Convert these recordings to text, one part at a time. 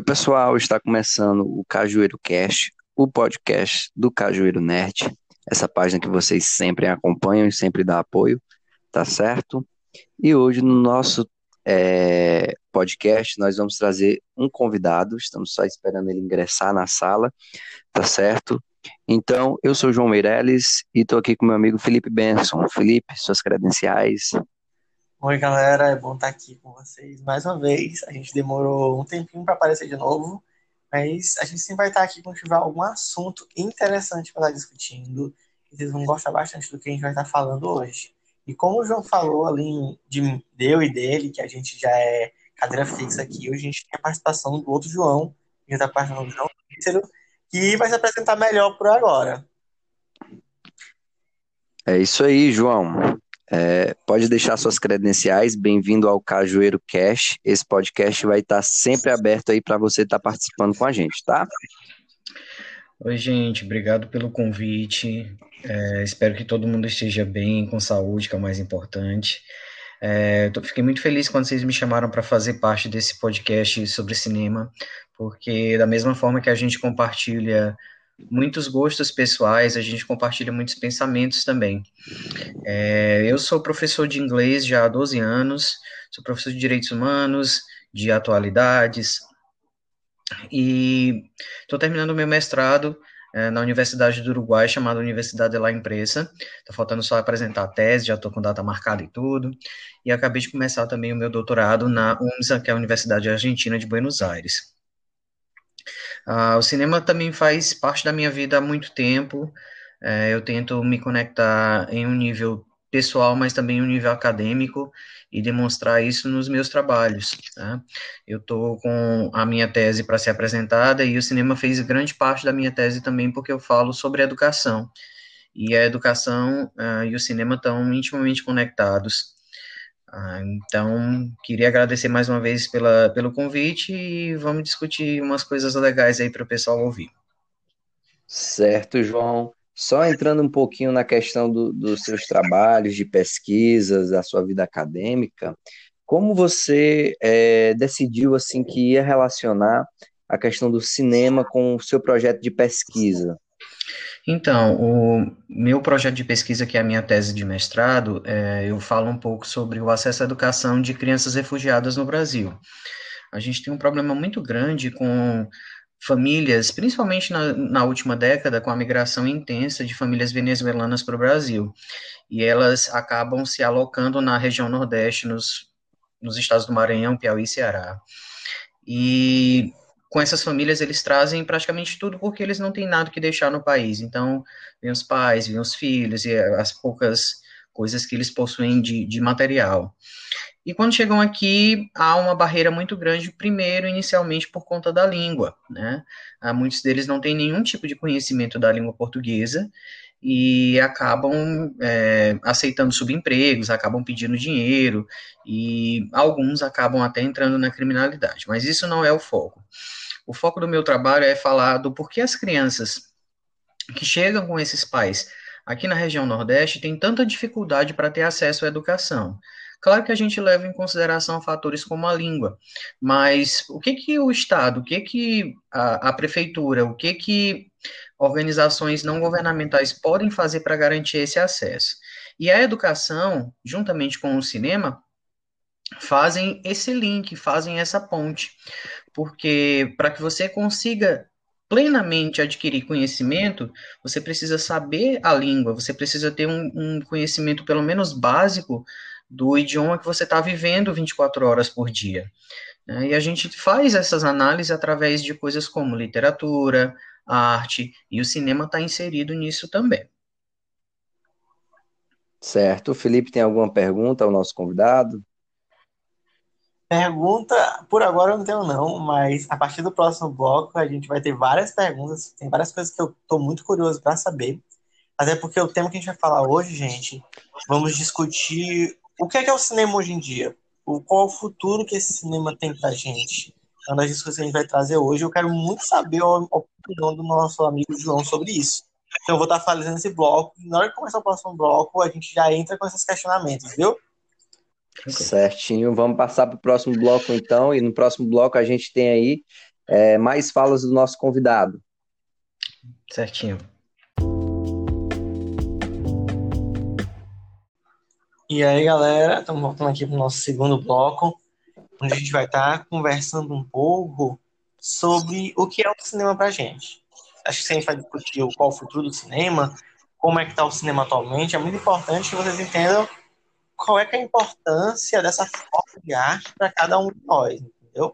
Oi, pessoal, está começando o Cajueiro Cast, o podcast do Cajueiro Nerd, essa página que vocês sempre acompanham e sempre dá apoio, tá certo? E hoje no nosso é, podcast nós vamos trazer um convidado, estamos só esperando ele ingressar na sala, tá certo? Então, eu sou João Meirelles e estou aqui com meu amigo Felipe Benson. Felipe, suas credenciais. Oi, galera, é bom estar aqui com vocês mais uma vez. A gente demorou um tempinho para aparecer de novo, mas a gente sempre vai estar aqui quando tiver algum assunto interessante para estar discutindo. E vocês vão gostar bastante do que a gente vai estar falando hoje. E como o João falou ali de eu e dele, que a gente já é cadeira fixa aqui, hoje a gente tem a participação do outro João, que está participando do João Cícero, que vai se apresentar melhor por agora. É isso aí, João. É, pode deixar suas credenciais. Bem-vindo ao Cajueiro Cash. Esse podcast vai estar sempre aberto aí para você estar participando com a gente, tá? Oi, gente. Obrigado pelo convite. É, espero que todo mundo esteja bem, com saúde, que é o mais importante. É, tô, fiquei muito feliz quando vocês me chamaram para fazer parte desse podcast sobre cinema, porque da mesma forma que a gente compartilha muitos gostos pessoais, a gente compartilha muitos pensamentos também. É, eu sou professor de inglês já há 12 anos, sou professor de direitos humanos, de atualidades, e estou terminando meu mestrado é, na Universidade do Uruguai, chamada Universidade de La Impresa. Está faltando só apresentar a tese, já estou com data marcada e tudo. E acabei de começar também o meu doutorado na UMSA, que é a Universidade Argentina de Buenos Aires. Uh, o cinema também faz parte da minha vida há muito tempo. É, eu tento me conectar em um nível pessoal, mas também um nível acadêmico e demonstrar isso nos meus trabalhos. Tá? Eu estou com a minha tese para ser apresentada e o cinema fez grande parte da minha tese também porque eu falo sobre educação. E a educação uh, e o cinema estão intimamente conectados. Ah, então, queria agradecer mais uma vez pela, pelo convite e vamos discutir umas coisas legais aí para o pessoal ouvir. Certo, João. Só entrando um pouquinho na questão do, dos seus trabalhos de pesquisas, da sua vida acadêmica, como você é, decidiu assim que ia relacionar a questão do cinema com o seu projeto de pesquisa? Então, o meu projeto de pesquisa, que é a minha tese de mestrado, é, eu falo um pouco sobre o acesso à educação de crianças refugiadas no Brasil. A gente tem um problema muito grande com famílias, principalmente na, na última década, com a migração intensa de famílias venezuelanas para o Brasil. E elas acabam se alocando na região Nordeste, nos, nos estados do Maranhão, Piauí e Ceará. E com essas famílias eles trazem praticamente tudo porque eles não têm nada que deixar no país. Então, vem os pais, vem os filhos e as poucas coisas que eles possuem de, de material. E quando chegam aqui, há uma barreira muito grande, primeiro, inicialmente, por conta da língua, né? Há, muitos deles não têm nenhum tipo de conhecimento da língua portuguesa e acabam é, aceitando subempregos, acabam pedindo dinheiro e alguns acabam até entrando na criminalidade. Mas isso não é o foco. O foco do meu trabalho é falar do porquê as crianças que chegam com esses pais aqui na região Nordeste têm tanta dificuldade para ter acesso à educação. Claro que a gente leva em consideração fatores como a língua, mas o que que o Estado, o que que a, a prefeitura, o que que organizações não governamentais podem fazer para garantir esse acesso? E a educação, juntamente com o cinema, fazem esse link, fazem essa ponte porque para que você consiga plenamente adquirir conhecimento, você precisa saber a língua, você precisa ter um, um conhecimento pelo menos básico do idioma que você está vivendo 24 horas por dia. Né? E a gente faz essas análises através de coisas como literatura, arte, e o cinema está inserido nisso também. Certo. O Felipe tem alguma pergunta ao nosso convidado? Pergunta, por agora eu não tenho não, mas a partir do próximo bloco a gente vai ter várias perguntas, tem várias coisas que eu estou muito curioso para saber. Até porque o tema que a gente vai falar hoje, gente, vamos discutir o que é, que é o cinema hoje em dia, o, qual é o futuro que esse cinema tem pra gente. É uma das discussões que a gente vai trazer hoje. Eu quero muito saber a opinião do nosso amigo João sobre isso. Então eu vou estar fazendo esse bloco, e na hora que começar o próximo bloco, a gente já entra com esses questionamentos, viu? Certinho, vamos passar para o próximo bloco então, e no próximo bloco a gente tem aí é, mais falas do nosso convidado. Certinho. E aí, galera, estamos voltando aqui para o nosso segundo bloco, onde a gente vai estar tá conversando um pouco sobre o que é o cinema para a gente. Acho que a gente vai discutir qual o futuro do cinema, como é que está o cinema atualmente. É muito importante que vocês entendam qual é, é a importância dessa forma de arte para cada um de nós, entendeu?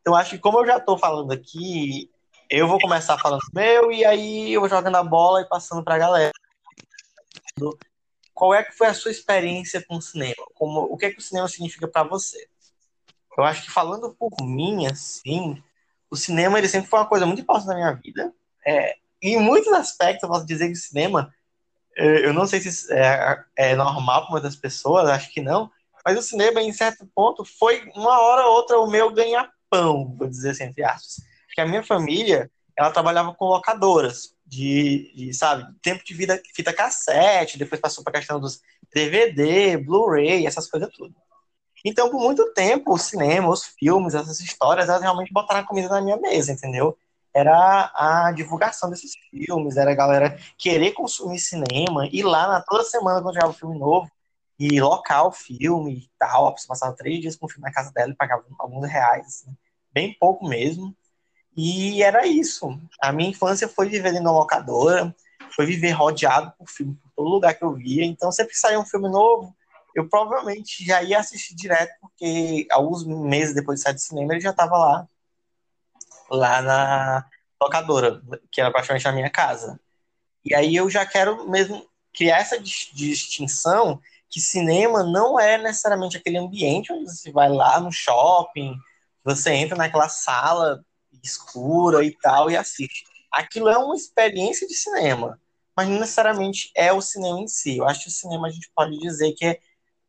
Então, acho que como eu já estou falando aqui, eu vou começar falando meu e aí eu vou jogando a bola e passando para a galera qual é que foi a sua experiência com o cinema? Como, o que é que o cinema significa para você? Eu acho que falando por mim, assim, o cinema ele sempre foi uma coisa muito importante na minha vida. É, em muitos aspectos, eu posso dizer que o cinema, eu não sei se é, é normal para muitas pessoas, acho que não, mas o cinema, em certo ponto, foi uma hora ou outra o meu ganha-pão, vou dizer assim, entre aspas. Porque a minha família, ela trabalhava com locadoras de, de, sabe, tempo de vida, fita cassete, depois passou para a questão dos DVD, Blu-ray, essas coisas tudo. Então, por muito tempo, o cinema, os filmes, essas histórias, elas realmente botaram a comida na minha mesa, entendeu? Era a divulgação desses filmes, era a galera querer consumir cinema, ir lá na, toda semana quando chegava um filme novo, e locar o filme e tal. A pessoa passava três dias com o filme na casa dela e pagava alguns reais, assim, bem pouco mesmo. E era isso. A minha infância foi viver em uma locadora, foi viver rodeado por filme por todo lugar que eu via. Então, sempre que saía um filme novo, eu provavelmente já ia assistir direto, porque alguns meses depois de sair do cinema, ele já estava lá, lá na locadora, que era praticamente a minha casa. E aí eu já quero mesmo criar essa distinção que cinema não é necessariamente aquele ambiente onde você vai lá no shopping, você entra naquela sala escura e tal e assiste. Aquilo é uma experiência de cinema, mas não necessariamente é o cinema em si. Eu acho que o cinema a gente pode dizer que é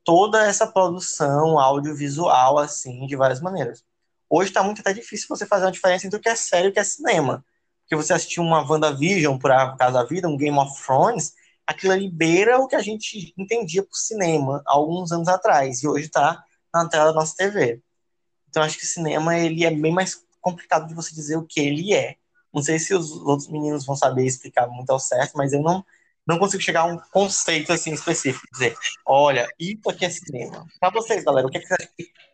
toda essa produção audiovisual, assim, de várias maneiras. Hoje está muito até difícil você fazer uma diferença entre o que é sério e o que é cinema. Porque você assistiu uma WandaVision, por causa da vida, um Game of Thrones, aquilo libera o que a gente entendia por cinema alguns anos atrás, e hoje está na tela da nossa TV. Então acho que o cinema ele é bem mais complicado de você dizer o que ele é. Não sei se os outros meninos vão saber explicar muito ao certo, mas eu não, não consigo chegar a um conceito assim específico. Dizer, olha, isso aqui é cinema. Para vocês, galera, o que, é que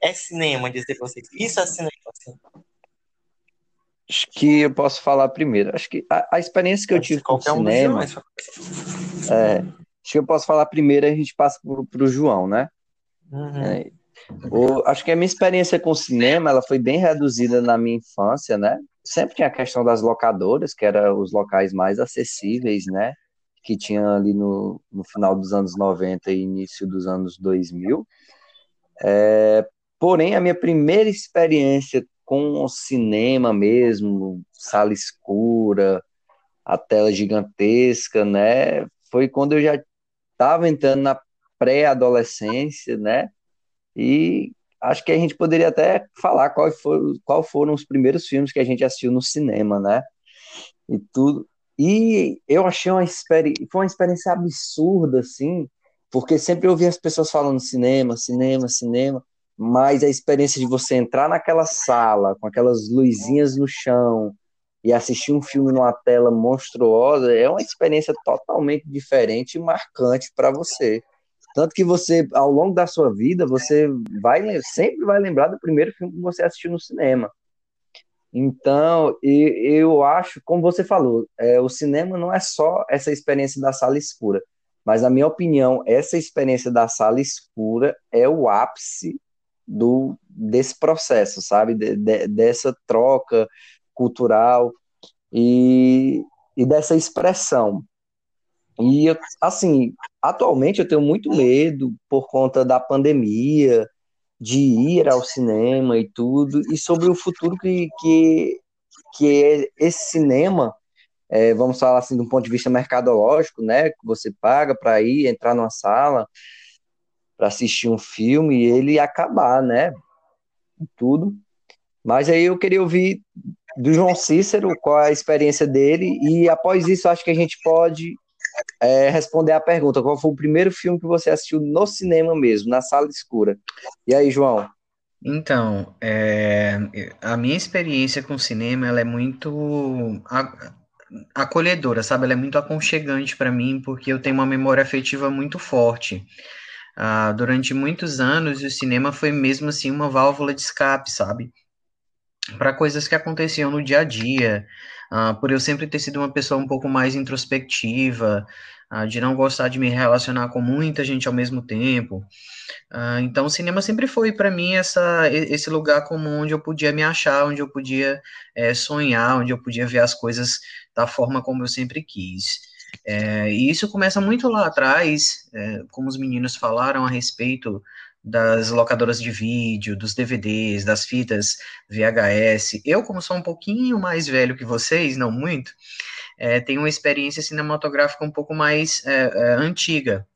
é cinema? Dizer para vocês, isso é cinema. Assim. Acho que eu posso falar primeiro. Acho que a, a experiência que eu tive com o cinema. Um é, acho que eu posso falar primeiro, a gente passa para o João, né? Uhum. É, o, acho que a minha experiência com cinema ela foi bem reduzida na minha infância, né? Sempre tinha a questão das locadoras, que eram os locais mais acessíveis, né? Que tinha ali no, no final dos anos 90 e início dos anos 2000. É, porém, a minha primeira experiência com o cinema mesmo, sala escura, a tela gigantesca, né? Foi quando eu já estava entrando na pré-adolescência, né? E acho que a gente poderia até falar qual, foi, qual foram os primeiros filmes que a gente assistiu no cinema, né? E tudo. E eu achei uma experiência, foi uma experiência absurda, assim, porque sempre eu ouvia as pessoas falando cinema, cinema, cinema, mas a experiência de você entrar naquela sala com aquelas luzinhas no chão e assistir um filme numa tela monstruosa é uma experiência totalmente diferente e marcante para você. Tanto que você, ao longo da sua vida, você vai sempre vai lembrar do primeiro filme que você assistiu no cinema. Então, eu acho, como você falou, é, o cinema não é só essa experiência da sala escura, mas, na minha opinião, essa experiência da sala escura é o ápice do, desse processo, sabe? De, de, dessa troca cultural e, e dessa expressão. E, assim, atualmente eu tenho muito medo por conta da pandemia, de ir ao cinema e tudo, e sobre o futuro que, que, que é esse cinema, é, vamos falar assim, de um ponto de vista mercadológico, né, que você paga para ir, entrar numa sala, para assistir um filme e ele acabar, né, tudo. Mas aí eu queria ouvir do João Cícero qual é a experiência dele, e após isso acho que a gente pode é, responder a pergunta: qual foi o primeiro filme que você assistiu no cinema mesmo, na sala escura? E aí, João? Então, é, a minha experiência com cinema, ela é muito acolhedora, sabe? Ela é muito aconchegante para mim, porque eu tenho uma memória afetiva muito forte. Ah, durante muitos anos, o cinema foi mesmo assim uma válvula de escape, sabe? Para coisas que aconteciam no dia a dia, ah, por eu sempre ter sido uma pessoa um pouco mais introspectiva, ah, de não gostar de me relacionar com muita gente ao mesmo tempo. Ah, então, o cinema sempre foi para mim essa, esse lugar comum onde eu podia me achar, onde eu podia eh, sonhar, onde eu podia ver as coisas da forma como eu sempre quis. Eh, e isso começa muito lá atrás, eh, como os meninos falaram a respeito das locadoras de vídeo, dos DVDs, das fitas VHS. Eu, como sou um pouquinho mais velho que vocês, não muito, eh, tenho uma experiência cinematográfica um pouco mais eh, eh, antiga.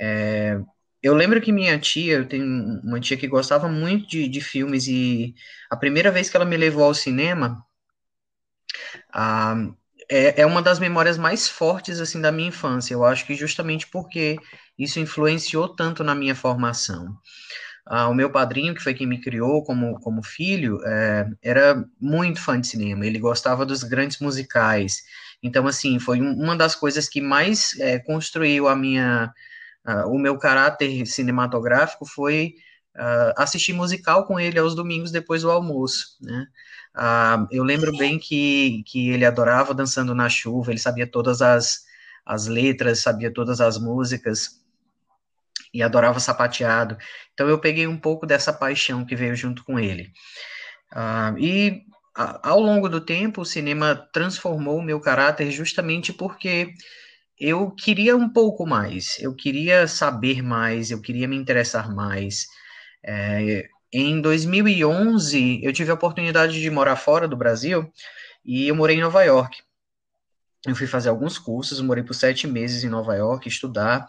É, eu lembro que minha tia, eu tenho uma tia que gostava muito de, de filmes e a primeira vez que ela me levou ao cinema, ah, é, é uma das memórias mais fortes assim da minha infância. Eu acho que justamente porque isso influenciou tanto na minha formação. Ah, o meu padrinho, que foi quem me criou como, como filho, é, era muito fã de cinema. Ele gostava dos grandes musicais. Então, assim, foi um- uma das coisas que mais é, construiu a minha o meu caráter cinematográfico foi ah, assistir musical com ele aos domingos depois do almoço, né? Ah, eu lembro bem que, que ele adorava Dançando na Chuva, ele sabia todas as, as letras, sabia todas as músicas e adorava sapateado. Então eu peguei um pouco dessa paixão que veio junto com ele. Ah, e a- ao longo do tempo, o cinema transformou o meu caráter justamente porque eu queria um pouco mais, eu queria saber mais, eu queria me interessar mais. É, em 2011, eu tive a oportunidade de morar fora do Brasil e eu morei em Nova York. Eu fui fazer alguns cursos, morei por sete meses em Nova York, estudar,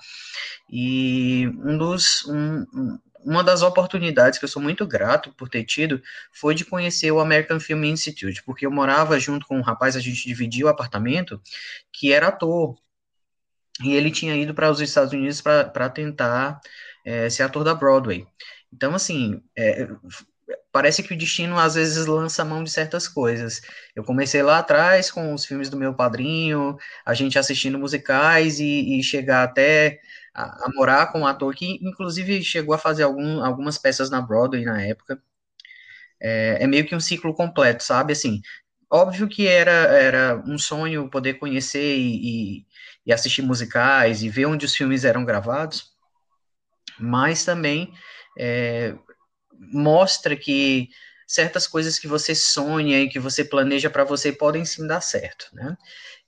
e um dos, um, um- uma das oportunidades que eu sou muito grato por ter tido foi de conhecer o American Film Institute, porque eu morava junto com um rapaz, a gente dividia o apartamento, que era ator, e ele tinha ido para os Estados Unidos para tentar é, ser ator da Broadway. Então, assim, é, parece que o destino às vezes lança a mão de certas coisas. Eu comecei lá atrás com os filmes do meu padrinho, a gente assistindo musicais e, e chegar até a, a morar com um ator que, inclusive, chegou a fazer algum, algumas peças na Broadway na época. É, é meio que um ciclo completo, sabe? Assim, óbvio que era, era um sonho poder conhecer e, e, e assistir musicais e ver onde os filmes eram gravados, mas também é, mostra que certas coisas que você sonha e que você planeja para você podem sim dar certo, né?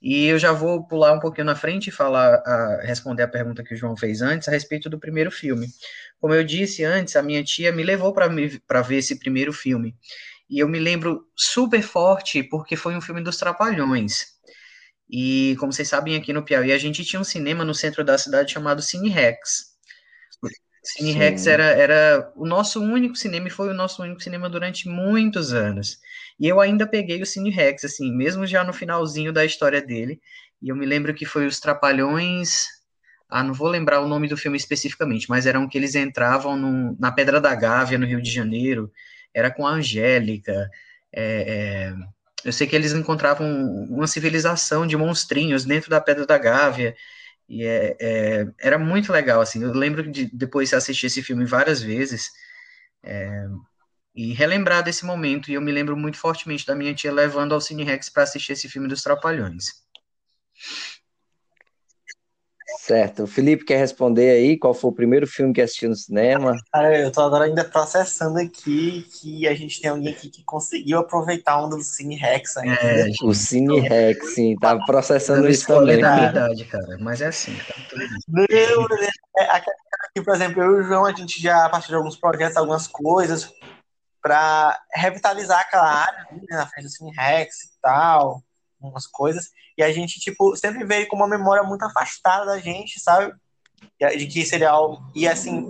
E eu já vou pular um pouquinho na frente e falar, a, responder a pergunta que o João fez antes a respeito do primeiro filme. Como eu disse antes, a minha tia me levou para ver esse primeiro filme. E eu me lembro super forte porque foi um filme dos Trapalhões. E como vocês sabem, aqui no Piauí a gente tinha um cinema no centro da cidade chamado Cine Rex. Cine Rex era, era o nosso único cinema e foi o nosso único cinema durante muitos anos. E eu ainda peguei o Cine Rex, assim, mesmo já no finalzinho da história dele. E eu me lembro que foi os Trapalhões. Ah, não vou lembrar o nome do filme especificamente, mas eram que eles entravam no, na Pedra da Gávea, no Rio de Janeiro. Era com a Angélica. É, é, eu sei que eles encontravam uma civilização de monstrinhos dentro da Pedra da Gávea. E é, é, era muito legal, assim. Eu lembro de depois assistir esse filme várias vezes é, e relembrar desse momento. E eu me lembro muito fortemente da minha tia levando ao Cine Rex para assistir esse filme dos Trapalhões. Certo. O Felipe quer responder aí qual foi o primeiro filme que assistiu no cinema? Cara, eu tô agora ainda processando aqui que a gente tem alguém aqui que conseguiu aproveitar um do Cine Rex ainda. É, O Cine Rex, sim, tava processando dando isso também. da minha Cara. Mas é assim, tá tudo bem. Não, mas é, aqui, por exemplo, eu e o João, a gente já, a partir de alguns projetos, algumas coisas, para revitalizar aquela área ali, né, na frente do Cine Rex e tal, umas coisas. E a gente, tipo, sempre veio com uma memória muito afastada da gente, sabe? De que seria algo. E assim,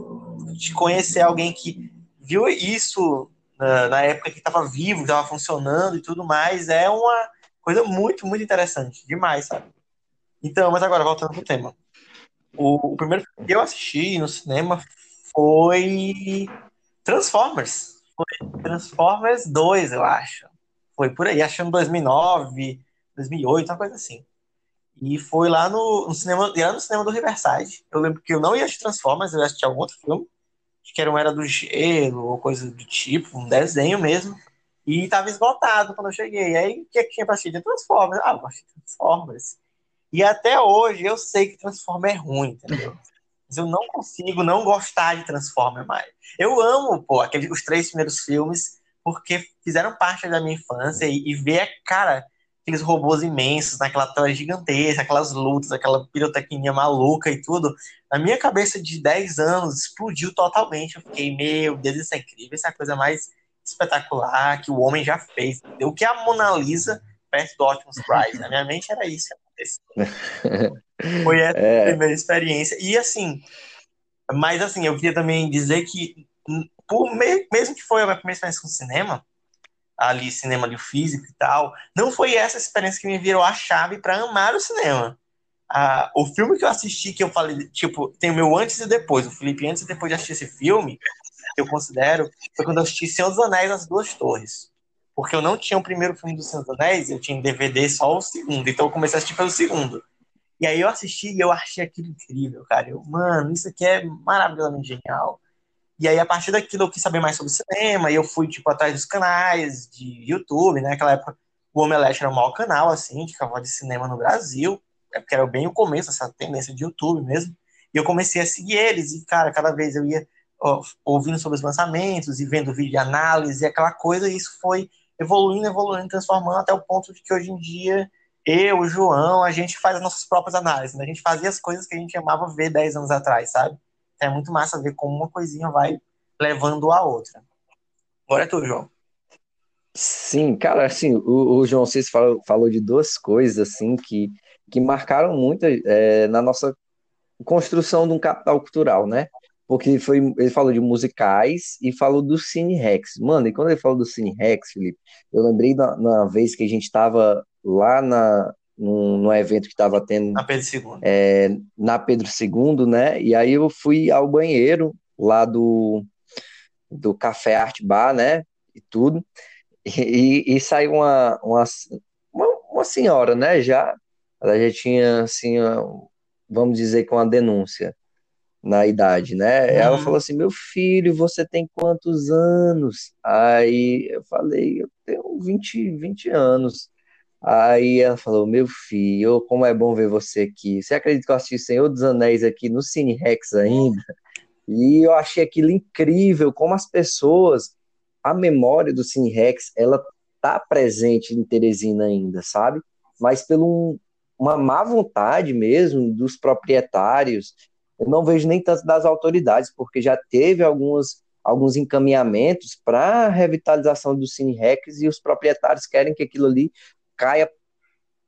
de conhecer alguém que viu isso na, na época que estava vivo, que estava funcionando e tudo mais, é uma coisa muito, muito interessante. Demais, sabe? Então, mas agora, voltando pro tema. O, o primeiro filme que eu assisti no cinema foi Transformers. Transformers 2, eu acho. Foi por aí, acho que em 2009, 2008, uma coisa assim. E foi lá no, no cinema, lá no cinema do Riverside. Eu lembro que eu não ia assistir Transformers, eu ia assistir algum outro filme. Acho que era um Era do Gelo, ou coisa do tipo, um desenho mesmo. E tava esgotado quando eu cheguei. Aí o que, é que tinha pra assistir? Transformers. Ah, eu de Transformers. E até hoje eu sei que Transformers é ruim, entendeu? Mas eu não consigo não gostar de Transformers mais. Eu amo, pô, aqueles, os três primeiros filmes, porque fizeram parte da minha infância e, e ver, cara, aqueles robôs imensos naquela tela gigantesca, aquelas lutas, aquela pirotecnia maluca e tudo, na minha cabeça de 10 anos explodiu totalmente. Eu fiquei, meu Deus, isso é incrível, isso é a coisa mais espetacular que o homem já fez. O que a Mona Lisa perto do Optimus Prime? Na minha mente era isso que aconteceu. Foi essa é. a primeira experiência. E assim, mas assim, eu queria também dizer que, por mesmo que foi a minha primeira experiência com cinema, ali cinema ali físico e tal, não foi essa experiência que me virou a chave para amar o cinema. Ah, o filme que eu assisti, que eu falei, tipo, tem o meu antes e depois, o Felipe antes e depois de assistir esse filme, que eu considero, foi quando eu assisti Senhor dos Anéis, As Duas Torres. Porque eu não tinha o primeiro filme do Senhor dos Anéis, eu tinha em DVD só o segundo, então eu comecei a assistir pelo segundo. E aí eu assisti e eu achei aquilo incrível, cara. Eu, mano, isso aqui é maravilhosamente genial. E aí, a partir daquilo, eu quis saber mais sobre cinema, e eu fui, tipo, atrás dos canais de YouTube, né? Naquela época, o Omelete era o maior canal, assim, de cavalo de cinema no Brasil, é porque era bem o começo, essa tendência de YouTube mesmo. E eu comecei a seguir eles, e, cara, cada vez eu ia ó, ouvindo sobre os lançamentos e vendo vídeo de análise e aquela coisa, e isso foi evoluindo, evoluindo, transformando até o ponto de que hoje em dia eu, o João, a gente faz as nossas próprias análises, né? A gente fazia as coisas que a gente amava ver 10 anos atrás, sabe? É muito massa ver como uma coisinha vai levando a outra. Agora é tu, João. Sim, cara, assim, o, o João Cis falou, falou de duas coisas, assim, que, que marcaram muito é, na nossa construção de um capital cultural, né? Porque foi, ele falou de musicais e falou do Cine Rex. Mano, e quando ele falou do Cine Rex, Felipe, eu lembrei na vez que a gente estava lá na, num, num evento que estava tendo na Pedro II. É, na Pedro II, né? E aí eu fui ao banheiro lá do, do Café Art Bar, né? E tudo. E, e saiu uma, uma, uma, senhora, né? Já, ela já tinha, assim, vamos dizer que uma denúncia na idade, né? Uhum. Ela falou assim: Meu filho, você tem quantos anos? Aí eu falei: Eu tenho 20, 20 anos. Aí ela falou: Meu filho, como é bom ver você aqui. Você acredita que eu assisti Senhor dos Anéis aqui no Cine Rex ainda? E eu achei aquilo incrível, como as pessoas, a memória do Cine Rex, ela tá presente em Teresina ainda, sabe? Mas pelo uma má vontade mesmo dos proprietários, eu não vejo nem tanto das autoridades, porque já teve algumas, alguns encaminhamentos para revitalização do Cine Rex e os proprietários querem que aquilo ali caia,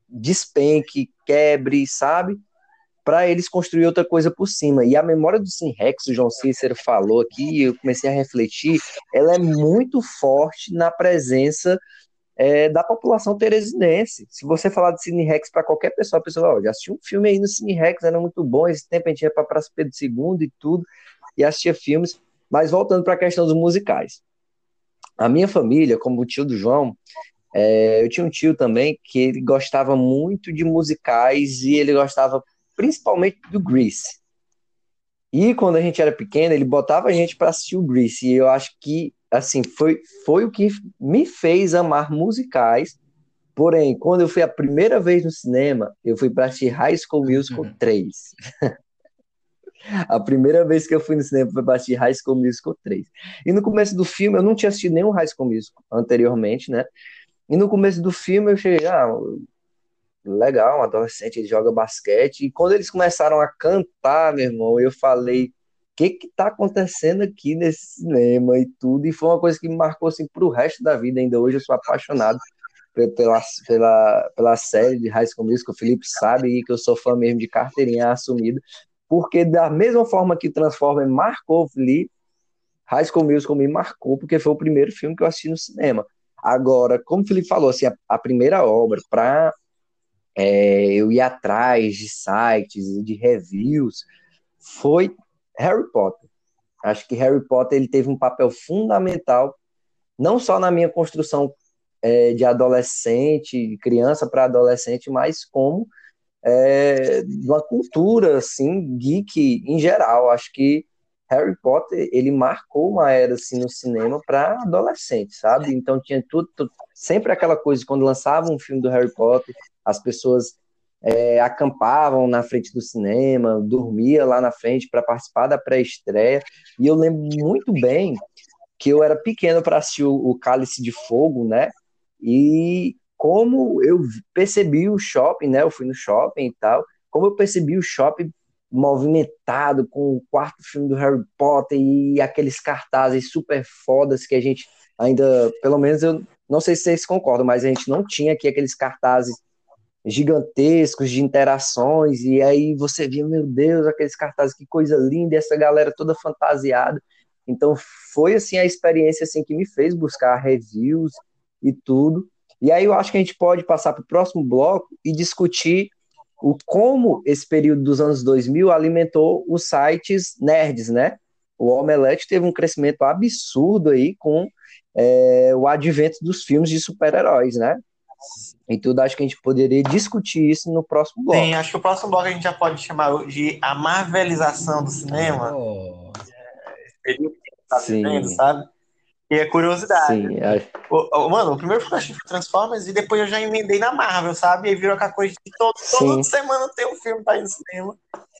despenque, quebre, sabe? Para eles construir outra coisa por cima. E a memória do Sinrex, o João Cícero falou aqui, eu comecei a refletir, ela é muito forte na presença é, da população teresinense. Se você falar de Cine Rex para qualquer pessoa, a pessoa, oh, já assistiu um filme aí no Cine Rex, era muito bom, esse tempo a gente ia para Praça Pedro II e tudo, e assistia filmes. Mas voltando para a questão dos musicais. A minha família, como o tio do João, é, eu tinha um tio também que ele gostava muito de musicais e ele gostava principalmente do Grease. E quando a gente era pequeno, ele botava a gente para assistir o Grease. E eu acho que assim foi, foi o que me fez amar musicais. Porém, quando eu fui a primeira vez no cinema, eu fui para assistir High School Musical 3. Uhum. a primeira vez que eu fui no cinema foi para assistir High School Musical 3. E no começo do filme, eu não tinha assistido nenhum High School Musical anteriormente, né? E no começo do filme eu cheguei, ah, legal, um adolescente joga basquete. E quando eles começaram a cantar, meu irmão, eu falei, o que que tá acontecendo aqui nesse cinema e tudo? E foi uma coisa que me marcou assim pro resto da vida. Ainda hoje eu sou apaixonado pela, pela, pela série de High School Musical. O Felipe sabe que eu sou fã mesmo de carteirinha assumida. Porque da mesma forma que Transformers marcou o Felipe, High School Musical me marcou porque foi o primeiro filme que eu assisti no cinema. Agora, como o Felipe falou, assim, a, a primeira obra para é, eu ir atrás de sites de reviews foi Harry Potter. Acho que Harry Potter ele teve um papel fundamental não só na minha construção é, de adolescente, criança para adolescente, mas como é, uma cultura assim geek em geral. Acho que Harry Potter ele marcou uma era assim no cinema para adolescente, sabe? Então tinha tudo, tudo, sempre aquela coisa quando lançava um filme do Harry Potter, as pessoas é, acampavam na frente do cinema, dormia lá na frente para participar da pré-estreia. E eu lembro muito bem que eu era pequeno para assistir o, o Cálice de Fogo, né? E como eu percebi o shopping, né? Eu fui no shopping e tal, como eu percebi o shopping movimentado com o quarto filme do Harry Potter e aqueles cartazes super fodas que a gente ainda, pelo menos eu não sei se vocês concordam, mas a gente não tinha aqui aqueles cartazes gigantescos de interações e aí você via, meu Deus, aqueles cartazes, que coisa linda, essa galera toda fantasiada. Então foi assim a experiência assim que me fez buscar reviews e tudo. E aí eu acho que a gente pode passar para o próximo bloco e discutir o como esse período dos anos 2000 alimentou os sites nerds, né? O Omelete teve um crescimento absurdo aí com é, o advento dos filmes de super-heróis, né? E tudo, acho que a gente poderia discutir isso no próximo bloco. Sim, acho que o próximo bloco a gente já pode chamar de a marvelização do cinema. Oh. É, esse período que a gente tá vivendo, sabe? E é curiosidade. Sim, é... O, o, mano, o primeiro filme foi Transformers e depois eu já emendei na Marvel, sabe? E aí virou aquela coisa de todo, toda semana tem um filme pra ir no cinema.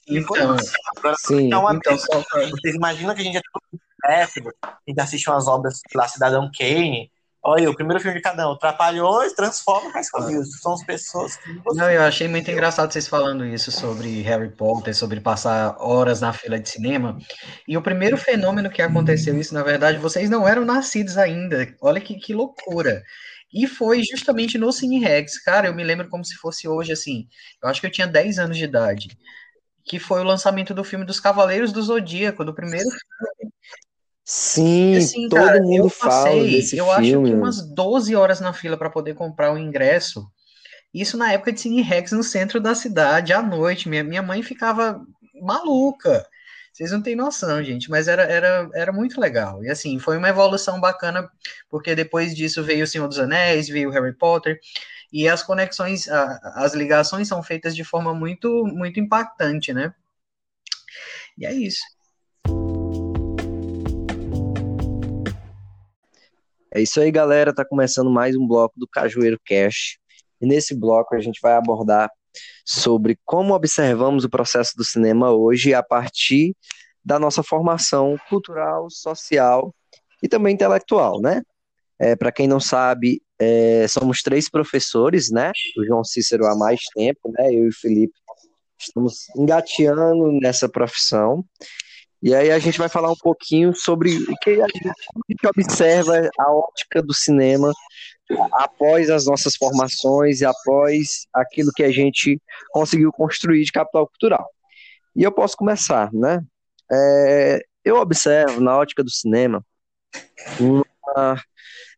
Então, Agora, sim. Então, então só... Vocês imaginam que a gente é todo a gente assiste umas obras lá, Cidadão Kane, Olha, o primeiro filme de cada um, Trapalhões, Transforma High School. São as pessoas que Não, eu achei muito engraçado vocês falando isso sobre Harry Potter, sobre passar horas na fila de cinema. E o primeiro fenômeno que aconteceu isso, na verdade, vocês não eram nascidos ainda. Olha que, que loucura. E foi justamente no Cine Rex. Cara, eu me lembro como se fosse hoje, assim. Eu acho que eu tinha 10 anos de idade. Que foi o lançamento do filme dos Cavaleiros do Zodíaco, do primeiro filme. Sim, assim, todo cara, mundo fala desse eu filme. Eu acho que umas 12 horas na fila para poder comprar o ingresso. Isso na época de Cine Rex no centro da cidade, à noite. Minha, minha mãe ficava maluca. Vocês não têm noção, gente, mas era, era, era muito legal. E assim, foi uma evolução bacana, porque depois disso veio O Senhor dos Anéis, veio Harry Potter, e as conexões, as ligações são feitas de forma muito, muito impactante, né? E é isso. É isso aí, galera. Tá começando mais um bloco do Cajueiro Cash. E nesse bloco a gente vai abordar sobre como observamos o processo do cinema hoje a partir da nossa formação cultural, social e também intelectual, né? É, Para quem não sabe, é, somos três professores, né? O João Cícero há mais tempo, né? Eu e o Felipe estamos engateando nessa profissão. E aí a gente vai falar um pouquinho sobre o que a gente, observa a ótica do cinema após as nossas formações e após aquilo que a gente conseguiu construir de capital cultural. E eu posso começar, né? É, eu observo na ótica do cinema uma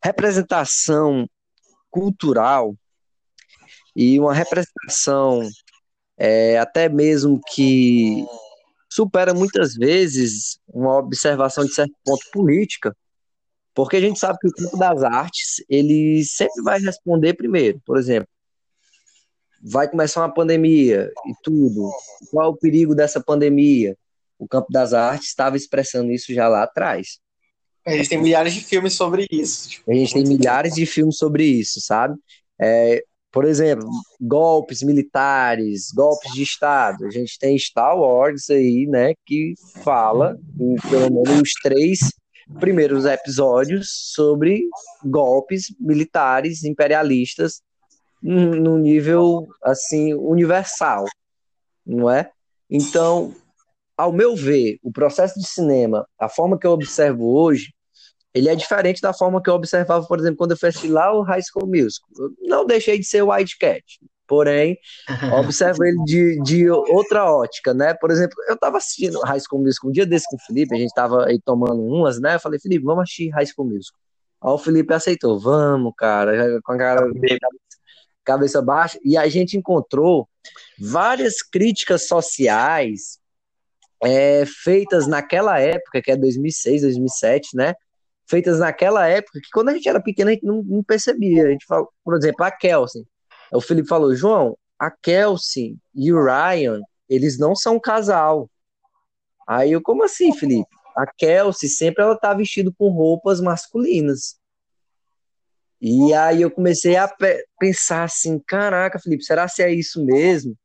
representação cultural e uma representação é, até mesmo que supera muitas vezes uma observação de certo ponto política, porque a gente sabe que o campo das artes, ele sempre vai responder primeiro. Por exemplo, vai começar uma pandemia e tudo. Qual é o perigo dessa pandemia? O campo das artes estava expressando isso já lá atrás. A gente tem milhares de filmes sobre isso. Tipo, a gente tem milhares de filmes sobre isso, sabe? É, por exemplo, golpes militares, golpes de Estado. A gente tem Star Wars aí, né, que fala, em pelo menos os três primeiros episódios, sobre golpes militares imperialistas no nível, assim, universal, não é? Então, ao meu ver, o processo de cinema, a forma que eu observo hoje, ele é diferente da forma que eu observava, por exemplo, quando eu fui lá o High School Musical. Eu não deixei de ser o White Cat, porém, observo ele de, de outra ótica, né? Por exemplo, eu tava assistindo High School Musical um dia desse com o Felipe, a gente tava aí tomando umas, né? Eu falei, Felipe, vamos assistir High School Musical. Aí o Felipe aceitou, vamos, cara, com a cara cabeça baixa, e a gente encontrou várias críticas sociais é, feitas naquela época, que é 2006, 2007, né? Feitas naquela época que quando a gente era pequeno a gente não, não percebia. A gente fala, por exemplo, a Kelsey. O Felipe falou, João, a Kelsey e o Ryan, eles não são um casal. Aí eu, como assim, Felipe? A Kelsey sempre ela tá vestida com roupas masculinas. E aí eu comecei a pensar assim, caraca, Felipe, será se é isso mesmo?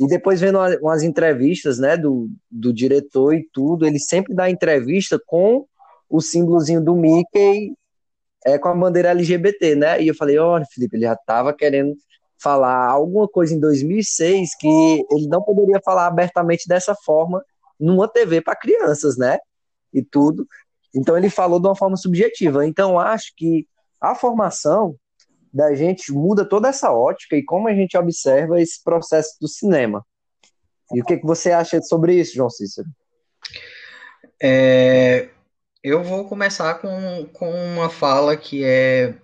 E depois vendo umas entrevistas, né, do, do diretor e tudo, ele sempre dá entrevista com o símbolozinho do Mickey é, com a bandeira LGBT, né? E eu falei, olha, Felipe, ele já tava querendo falar alguma coisa em 2006 que ele não poderia falar abertamente dessa forma numa TV para crianças, né? E tudo. Então ele falou de uma forma subjetiva. Então acho que a formação da gente muda toda essa ótica e como a gente observa esse processo do cinema. E o que, que você acha sobre isso, João Cícero? É, eu vou começar com, com uma fala que é,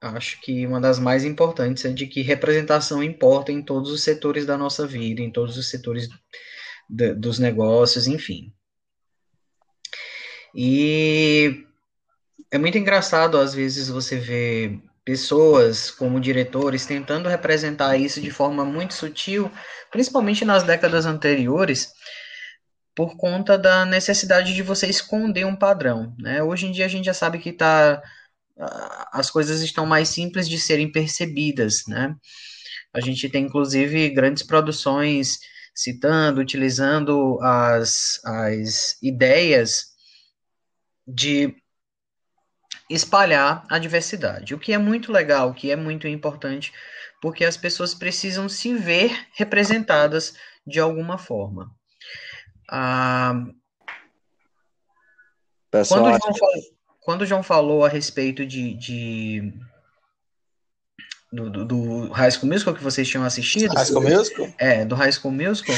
acho que uma das mais importantes, é de que representação importa em todos os setores da nossa vida, em todos os setores de, dos negócios, enfim. E é muito engraçado, às vezes, você ver pessoas como diretores tentando representar isso de forma muito sutil, principalmente nas décadas anteriores, por conta da necessidade de você esconder um padrão. Né? Hoje em dia a gente já sabe que tá, as coisas estão mais simples de serem percebidas. Né? A gente tem inclusive grandes produções citando, utilizando as, as ideias de espalhar a diversidade, o que é muito legal, o que é muito importante, porque as pessoas precisam se ver representadas de alguma forma. Ah, quando, o João falou, quando o João falou a respeito de, de do, do, do, High School Musical que vocês tinham assistido. High School Musical? É, do High School Musical.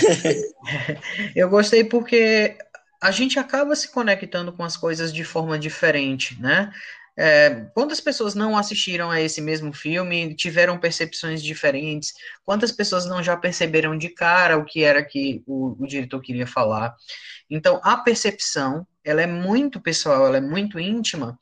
eu gostei porque a gente acaba se conectando com as coisas de forma diferente, né? É, quantas pessoas não assistiram a esse mesmo filme, tiveram percepções diferentes? Quantas pessoas não já perceberam de cara o que era que o, o diretor queria falar? Então, a percepção, ela é muito pessoal, ela é muito íntima,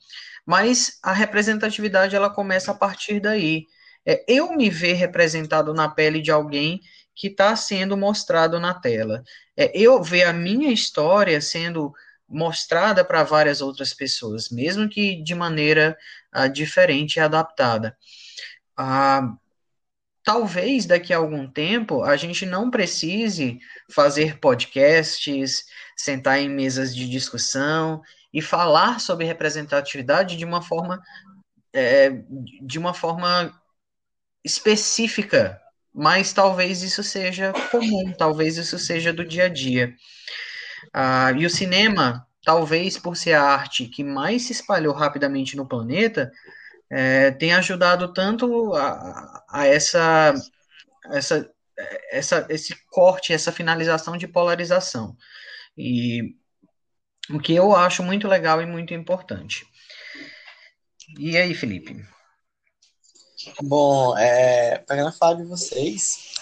mas a representatividade ela começa a partir daí. É, eu me ver representado na pele de alguém que está sendo mostrado na tela. É, eu ver a minha história sendo mostrada para várias outras pessoas, mesmo que de maneira uh, diferente e adaptada. Uh, talvez daqui a algum tempo a gente não precise fazer podcasts, sentar em mesas de discussão e falar sobre representatividade de uma forma é, de uma forma específica, mas talvez isso seja comum, talvez isso seja do dia a dia. Ah, e o cinema, talvez por ser a arte que mais se espalhou rapidamente no planeta, é, tem ajudado tanto a, a essa, essa, essa, esse corte, essa finalização de polarização. E o que eu acho muito legal e muito importante. E aí, Felipe? Bom, é, pegando a de vocês,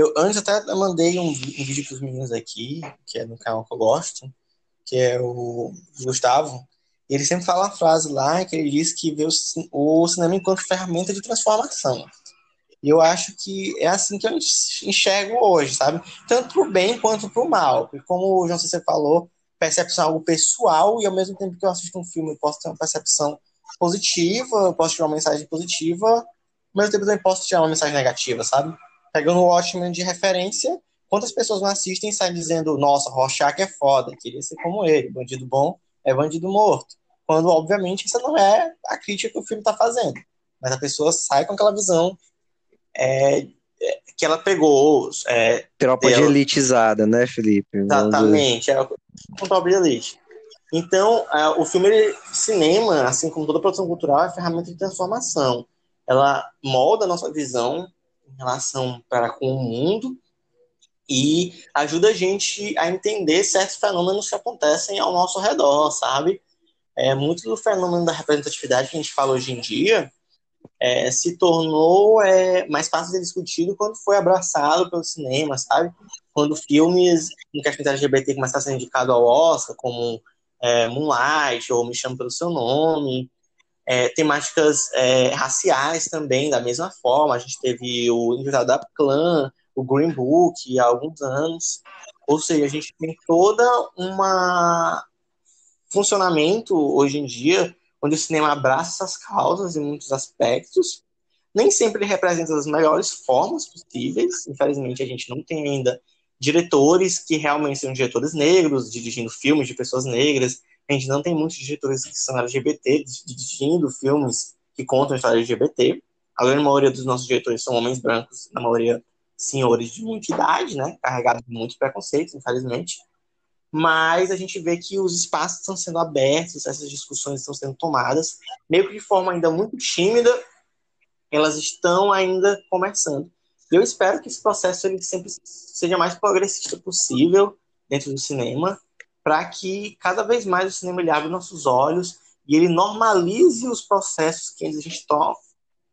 eu antes até mandei um, um vídeo para os meninos aqui, que é no canal que eu gosto, que é o Gustavo. Ele sempre fala uma frase lá que ele diz que vê o, o cinema enquanto ferramenta de transformação. E eu acho que é assim que eu enxergo hoje, sabe? Tanto para o bem quanto para o mal. Porque como o João você falou, percepção é algo pessoal e ao mesmo tempo que eu assisto um filme eu posso ter uma percepção positiva, eu posso tirar uma mensagem positiva, ao mesmo tempo também posso tirar uma mensagem negativa, sabe? Pegando o Watchmen de referência, quantas pessoas não assistem e saem dizendo, nossa, Rorschach é foda, queria ser como ele, bandido bom é bandido morto. Quando, obviamente, isso não é a crítica que o filme está fazendo. Mas a pessoa sai com aquela visão é, é que ela pegou. É, tropa dela. de elitizada, né, Felipe? Exatamente, é com tropa de elite. Então, é, o filme, ele, cinema, assim como toda produção cultural, é ferramenta de transformação. Ela molda a nossa visão em relação para com o mundo e ajuda a gente a entender certos fenômenos que acontecem ao nosso redor, sabe? É, muito do fenômeno da representatividade que a gente fala hoje em dia é, se tornou é, mais fácil de ser discutido quando foi abraçado pelo cinema, sabe? Quando filmes em questões LGBT começaram a ser indicados ao Oscar, como é, Moonlight ou Me Chama Pelo Seu Nome. É, temáticas é, raciais também, da mesma forma. A gente teve o Invitado da Clã, o Green Book há alguns anos. Ou seja, a gente tem toda uma funcionamento hoje em dia onde o cinema abraça essas causas em muitos aspectos. Nem sempre ele representa as melhores formas possíveis. Infelizmente, a gente não tem ainda diretores que realmente são diretores negros, dirigindo filmes de pessoas negras. A gente não tem muitos diretores que são LGBT, dirigindo filmes que contam a história LGBT. A grande maioria dos nossos diretores são homens brancos, na maioria senhores de muita idade, né, carregados de muitos preconceitos, infelizmente. Mas a gente vê que os espaços estão sendo abertos, essas discussões estão sendo tomadas, meio que de forma ainda muito tímida, elas estão ainda começando. Eu espero que esse processo ele sempre seja mais progressista possível dentro do cinema, para que cada vez mais o cinema ele abra nossos olhos e ele normalize os processos que a gente, to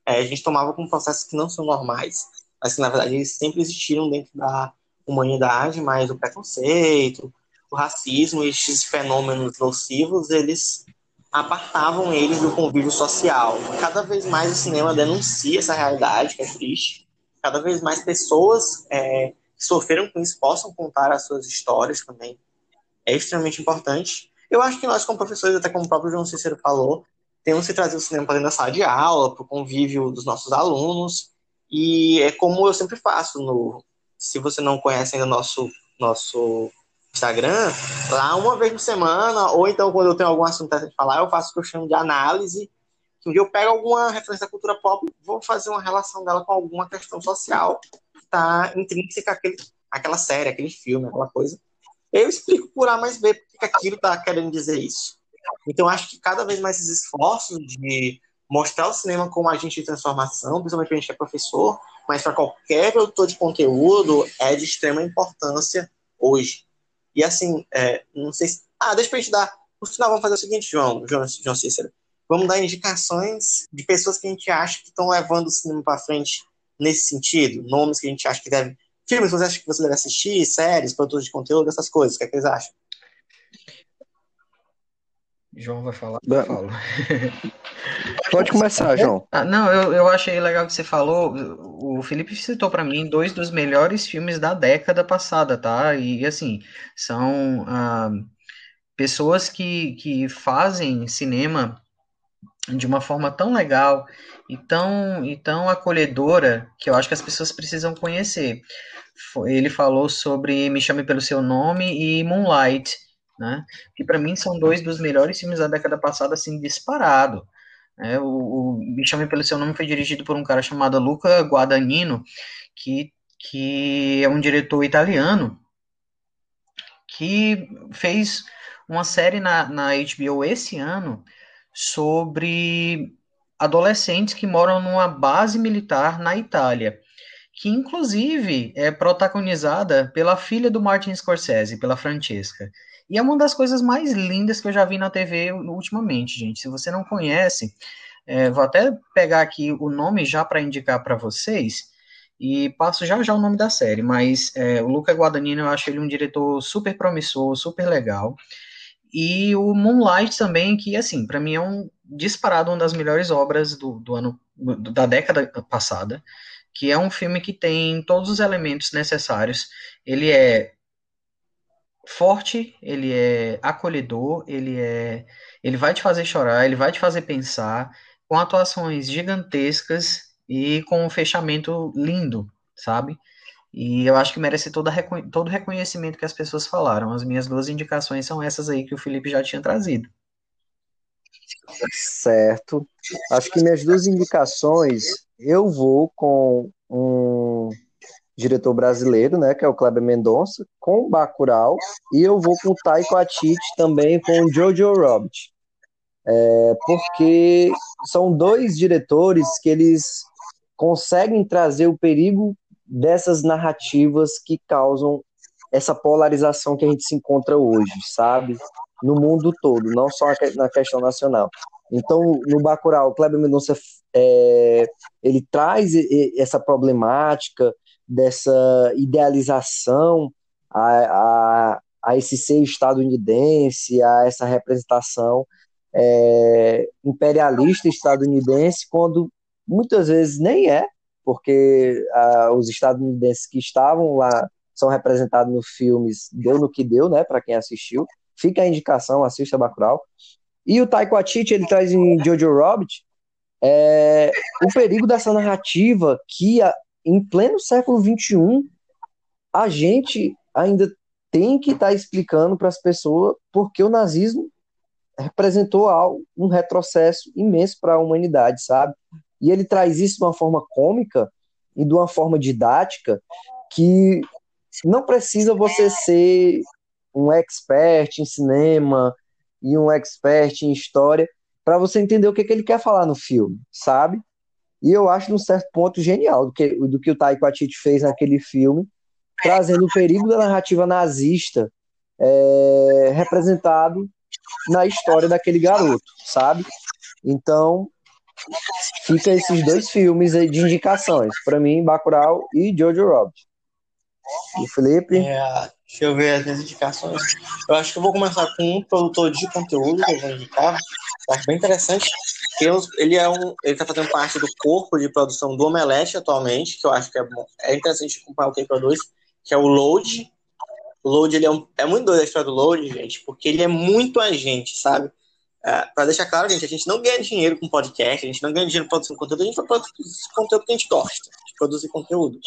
é, a gente tomava como processos que não são normais, mas que na verdade eles sempre existiram dentro da humanidade, mas o preconceito, o racismo esses fenômenos nocivos, eles apartavam eles do convívio social. Cada vez mais o cinema denuncia essa realidade, que é triste. Cada vez mais pessoas é, que sofreram com isso possam contar as suas histórias também. É extremamente importante. Eu acho que nós, como professores, até como o próprio João Cícero falou, temos que trazer o cinema para dentro da sala de aula, para o convívio dos nossos alunos. E é como eu sempre faço. No, se você não conhece ainda nosso nosso Instagram, lá uma vez por semana, ou então quando eu tenho algum assunto a falar, eu faço o que eu chamo de análise, que um dia eu pego alguma referência da cultura pop vou fazer uma relação dela com alguma questão social que está intrínseca àquele, àquela série, aquele filme, aquela coisa. Eu explico por A mais B porque aquilo está querendo dizer isso. Então, acho que cada vez mais esses esforços de mostrar o cinema como agente de transformação, principalmente para a gente que é professor, mas para qualquer produtor de conteúdo, é de extrema importância hoje. E assim, é, não sei se. Ah, deixa pra gente dar. No final, vamos fazer o seguinte, João, João, João Cícero. Vamos dar indicações de pessoas que a gente acha que estão levando o cinema para frente nesse sentido. Nomes que a gente acha que deve. Filmes que você acha que você deve assistir, séries, produtos de conteúdo, essas coisas. O que, é que eles acham? João vai falar. Eu falo. Pode começar, João. Ah, não, eu, eu achei legal que você falou. O Felipe citou para mim dois dos melhores filmes da década passada, tá? E assim, são ah, pessoas que, que fazem cinema de uma forma tão legal e tão, e tão acolhedora que eu acho que as pessoas precisam conhecer. Ele falou sobre Me Chame Pelo Seu Nome e Moonlight né? Que para mim são dois dos melhores filmes da década passada, assim, disparado. É, o, o Me Chame Pelo Seu Nome foi dirigido por um cara chamado Luca Guadagnino, que, que é um diretor italiano, que fez uma série na, na HBO esse ano sobre adolescentes que moram numa base militar na Itália, que inclusive é protagonizada pela filha do Martin Scorsese, pela Francesca. E é uma das coisas mais lindas que eu já vi na TV ultimamente, gente. Se você não conhece, é, vou até pegar aqui o nome já para indicar para vocês e passo já já o nome da série. Mas é, o Luca Guadagnino, eu acho ele um diretor super promissor, super legal. E o Moonlight também, que assim, para mim é um disparado uma das melhores obras do, do ano da década passada, que é um filme que tem todos os elementos necessários. Ele é forte, ele é acolhedor, ele é, ele vai te fazer chorar, ele vai te fazer pensar, com atuações gigantescas e com um fechamento lindo, sabe? E eu acho que merece todo, todo o reconhecimento que as pessoas falaram. As minhas duas indicações são essas aí que o Felipe já tinha trazido. Certo. Acho que minhas duas indicações, eu vou com um diretor brasileiro, né, que é o Kleber Mendonça, com Bacurau, e eu vou com o Taiko Atiti também com o Jojo Rabbit. É, porque são dois diretores que eles conseguem trazer o perigo dessas narrativas que causam essa polarização que a gente se encontra hoje, sabe? No mundo todo, não só na questão nacional. Então, no Bacurau, o Kleber Mendonça é, ele traz essa problemática, dessa idealização a, a, a esse ser estadunidense, a essa representação é, imperialista estadunidense, quando muitas vezes nem é, porque ah, os estadunidenses que estavam lá são representados nos filmes Deu no que deu, né, para quem assistiu. Fica a indicação, assista Bacurau. E o Taiko Atiti, ele traz em Jojo Rabbit é, o perigo dessa narrativa que em pleno século XXI a gente ainda tem que estar tá explicando para as pessoas porque o nazismo representou algo, um retrocesso imenso para a humanidade, sabe? E ele traz isso de uma forma cômica e de uma forma didática que não precisa você ser um expert em cinema e um expert em história para você entender o que, que ele quer falar no filme, sabe? E eu acho, num certo ponto, genial do que, do que o Taika Waititi fez naquele filme, trazendo o perigo da narrativa nazista é, representado na história daquele garoto, sabe? Então, fica esses dois filmes aí de indicações, para mim, Bacurau e Jojo Rabbit. E Felipe? É, deixa eu ver as minhas indicações. Eu acho que eu vou começar com um produtor de conteúdo que eu vou indicar. Acho bem interessante. Ele é um, ele está fazendo parte do corpo de produção do Omelete atualmente, que eu acho que é, bom, é interessante acompanhar o que ele produz, que é o Load. O Load ele é, um, é muito doido a história do Load, gente, porque ele é muito agente, sabe? É, para deixar claro, gente, a gente não ganha dinheiro com podcast, a gente não ganha dinheiro produzindo conteúdo, a gente vai produzir conteúdo que a gente gosta de produzir conteúdo.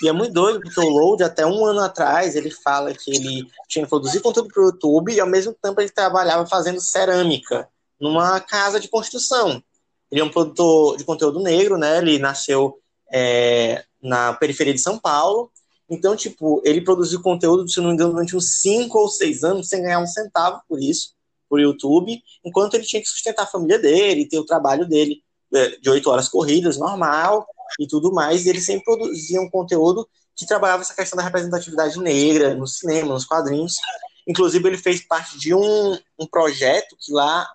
E é muito doido, porque o Load, até um ano atrás, ele fala que ele tinha que produzir conteúdo para o YouTube e, ao mesmo tempo, ele trabalhava fazendo cerâmica numa casa de construção. Ele é um produtor de conteúdo negro, né? Ele nasceu é, na periferia de São Paulo. Então, tipo, ele produziu conteúdo, se não me engano, durante uns 5 ou 6 anos, sem ganhar um centavo por isso por YouTube, enquanto ele tinha que sustentar a família dele, ter o trabalho dele é, de oito horas corridas, normal, e tudo mais, e ele sempre produzia um conteúdo que trabalhava essa questão da representatividade negra no cinema, nos quadrinhos. Inclusive, ele fez parte de um, um projeto que lá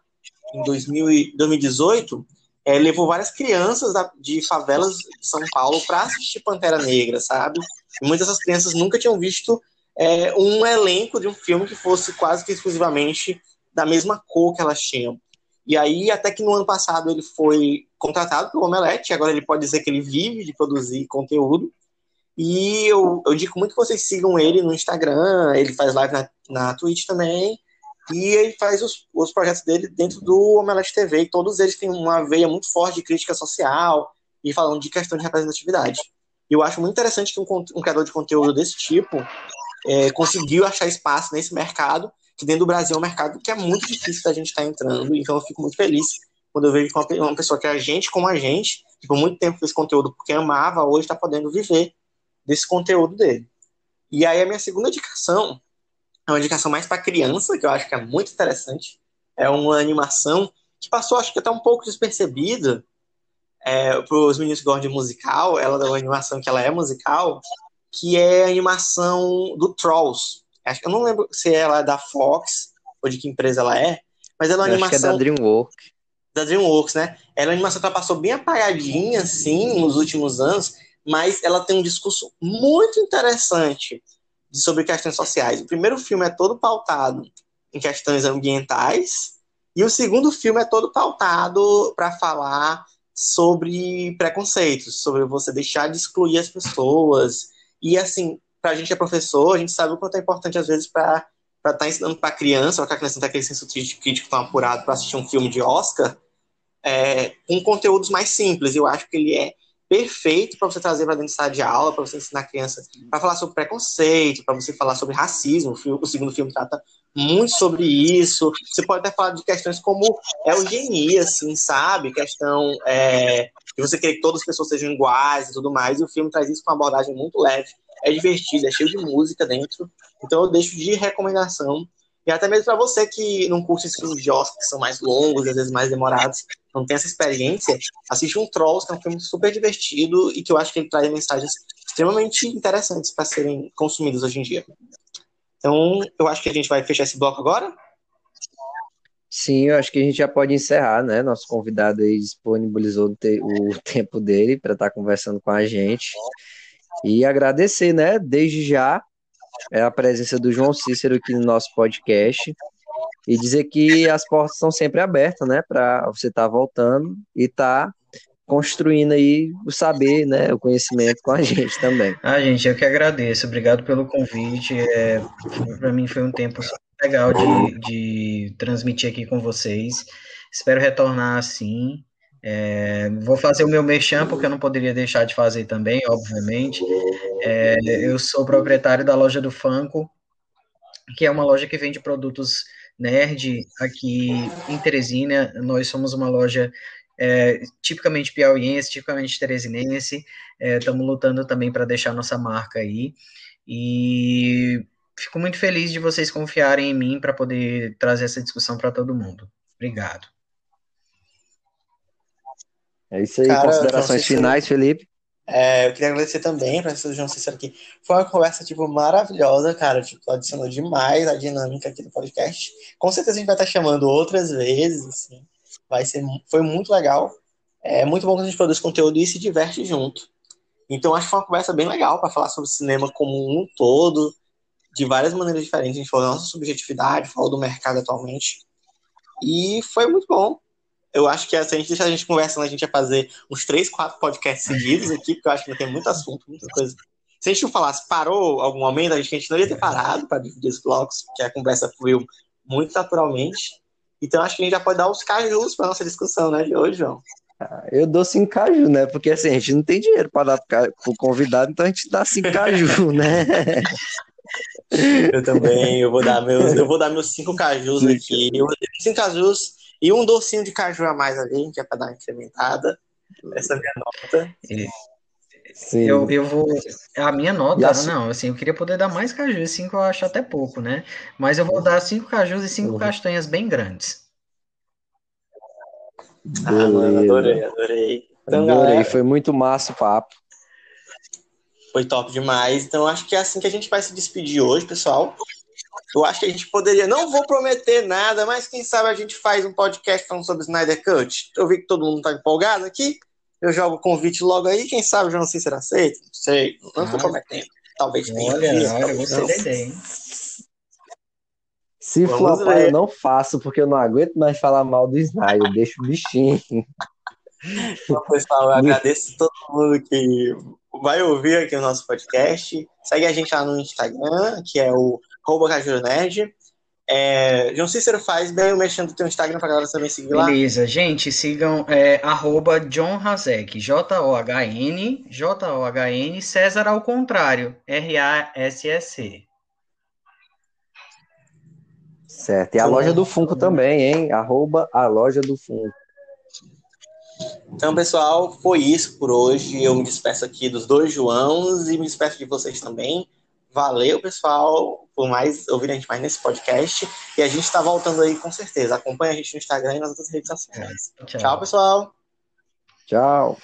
em 2000, 2018 é, levou várias crianças da, de favelas de São Paulo para assistir Pantera Negra, sabe? E muitas dessas crianças nunca tinham visto é, um elenco de um filme que fosse quase que exclusivamente da mesma cor que elas tinham. E aí, até que no ano passado ele foi contratado pelo Omelete, agora ele pode dizer que ele vive de produzir conteúdo. E eu, eu digo muito que vocês sigam ele no Instagram, ele faz live na, na Twitch também, e ele faz os, os projetos dele dentro do Omelete TV, e todos eles têm uma veia muito forte de crítica social e falando de questão de representatividade. E eu acho muito interessante que um, um criador de conteúdo desse tipo é, conseguiu achar espaço nesse mercado que dentro do Brasil é um mercado que é muito difícil da gente estar tá entrando, então eu fico muito feliz quando eu vejo que uma pessoa que é a gente como a gente, que por muito tempo fez conteúdo porque amava, hoje está podendo viver desse conteúdo dele. E aí a minha segunda indicação é uma indicação mais para criança, que eu acho que é muito interessante. É uma animação que passou, acho que até um pouco despercebida é, para os meninos que gostam de musical. Ela é uma animação que ela é musical, que é a animação do Trolls. Acho que eu não lembro se ela é da Fox ou de que empresa ela é, mas ela é uma eu animação. Acho que é da DreamWorks. Da DreamWorks, né? Ela é uma animação que ela passou bem apagadinha, assim, nos últimos anos, mas ela tem um discurso muito interessante sobre questões sociais. O primeiro filme é todo pautado em questões ambientais, e o segundo filme é todo pautado para falar sobre preconceitos, sobre você deixar de excluir as pessoas. E assim, para a gente é professor, a gente sabe o quanto é importante, às vezes, para estar tá ensinando para criança, ou que a criança tem aquele senso crítico tão apurado para assistir um filme de Oscar, é, com conteúdos mais simples. Eu acho que ele é perfeito para você trazer para dentro de sala de aula, para você ensinar a criança para falar sobre preconceito, para você falar sobre racismo. O segundo filme trata muito sobre isso. Você pode até falar de questões como eugenia, assim, sabe? Questão é, de você querer que todas as pessoas sejam iguais e tudo mais. E o filme traz isso com uma abordagem muito leve é divertido, é cheio de música dentro. Então eu deixo de recomendação. E até mesmo para você que não curte esses filmes de Oscar, que são mais longos, às vezes mais demorados, não tem essa experiência, assiste um Trolls, que é um filme super divertido e que eu acho que ele traz mensagens extremamente interessantes para serem consumidas hoje em dia. Então, eu acho que a gente vai fechar esse bloco agora. Sim, eu acho que a gente já pode encerrar, né? Nosso convidado aí disponibilizou o tempo dele para estar tá conversando com a gente. E agradecer, né, desde já, é a presença do João Cícero aqui no nosso podcast e dizer que as portas estão sempre abertas, né, para você estar tá voltando e estar tá construindo aí o saber, né, o conhecimento com a gente também. Ah, gente, eu que agradeço. Obrigado pelo convite. É, para mim foi um tempo legal de, de transmitir aqui com vocês. Espero retornar assim. É, vou fazer o meu merchan, porque eu não poderia deixar de fazer também, obviamente. É, eu sou proprietário da loja do Fanco, que é uma loja que vende produtos nerd aqui em Teresina. Nós somos uma loja é, tipicamente piauiense, tipicamente teresinense. Estamos é, lutando também para deixar nossa marca aí. E fico muito feliz de vocês confiarem em mim para poder trazer essa discussão para todo mundo. Obrigado. É isso aí, Cara, considerações finais, Felipe. É, eu queria agradecer também para o João Cícero aqui. Foi uma conversa, tipo, maravilhosa, cara. Tipo, adicionou demais a dinâmica aqui do podcast. Com certeza a gente vai estar chamando outras vezes, assim. Vai ser, foi muito legal. É muito bom que a gente produz conteúdo e se diverte junto. Então, acho que foi uma conversa bem legal para falar sobre cinema como um todo, de várias maneiras diferentes. A gente falou da nossa subjetividade, falou do mercado atualmente. E foi muito bom. Eu acho que se a gente deixar a gente conversando, a gente ia fazer uns três, quatro podcasts seguidos aqui, porque eu acho que tem muito assunto, muita coisa. Se a gente não falasse, parou algum momento, a gente, a gente não ia ter parado para dividir os blocos, porque a conversa fluiu muito naturalmente. Então acho que a gente já pode dar os cajus para nossa discussão, né, de hoje, João. Ah, eu dou cinco caju, né? Porque assim, a gente não tem dinheiro para dar para o convidado, então a gente dá cinco caju, né? Eu também, eu vou dar meus, eu vou dar meus cinco cajus aqui. Eu cinco cajus e um docinho de caju a mais ali, que é para dar uma incrementada. Essa é a minha nota. Sim. Eu, eu vou. A minha nota, não, assim, eu queria poder dar mais cajus, cinco eu acho até pouco, né? Mas eu vou dar cinco cajus e cinco uhum. castanhas bem grandes. Ah, mano, adorei, adorei. Então, adorei, galera, foi muito massa o papo. Foi top demais. Então, acho que é assim que a gente vai se despedir hoje, pessoal. Eu acho que a gente poderia, não vou prometer nada, mas quem sabe a gente faz um podcast falando sobre Snyder Cut. Eu vi que todo mundo tá empolgado aqui. Eu jogo o convite logo aí, quem sabe já não sei se será aceito. Não sei, não estou ah, prometendo. Talvez tenha. Olha, fiz, olha, ideia, hein? Se Vamos flopar, ver. eu não faço, porque eu não aguento mais falar mal do Snyder. Eu deixo o bichinho. Então, pessoal, eu agradeço todo mundo que vai ouvir aqui o nosso podcast. Segue a gente lá no Instagram, que é o arroba Nerd. É, João Cícero faz bem o mexendo do teu Instagram pra galera também seguir lá. Beleza, gente, sigam é, arroba John Hazek, J-O-H-N, J-O-H-N, César ao contrário, R-A-S-S-E. Certo, e a loja do Funko também, hein? Arroba a loja do Funko. Então, pessoal, foi isso por hoje. Eu me despeço aqui dos dois Joãos e me despeço de vocês também. Valeu, pessoal, por mais ouvir a gente mais nesse podcast. E a gente está voltando aí com certeza. Acompanhe a gente no Instagram e nas outras redes sociais. É, tchau. tchau, pessoal. Tchau.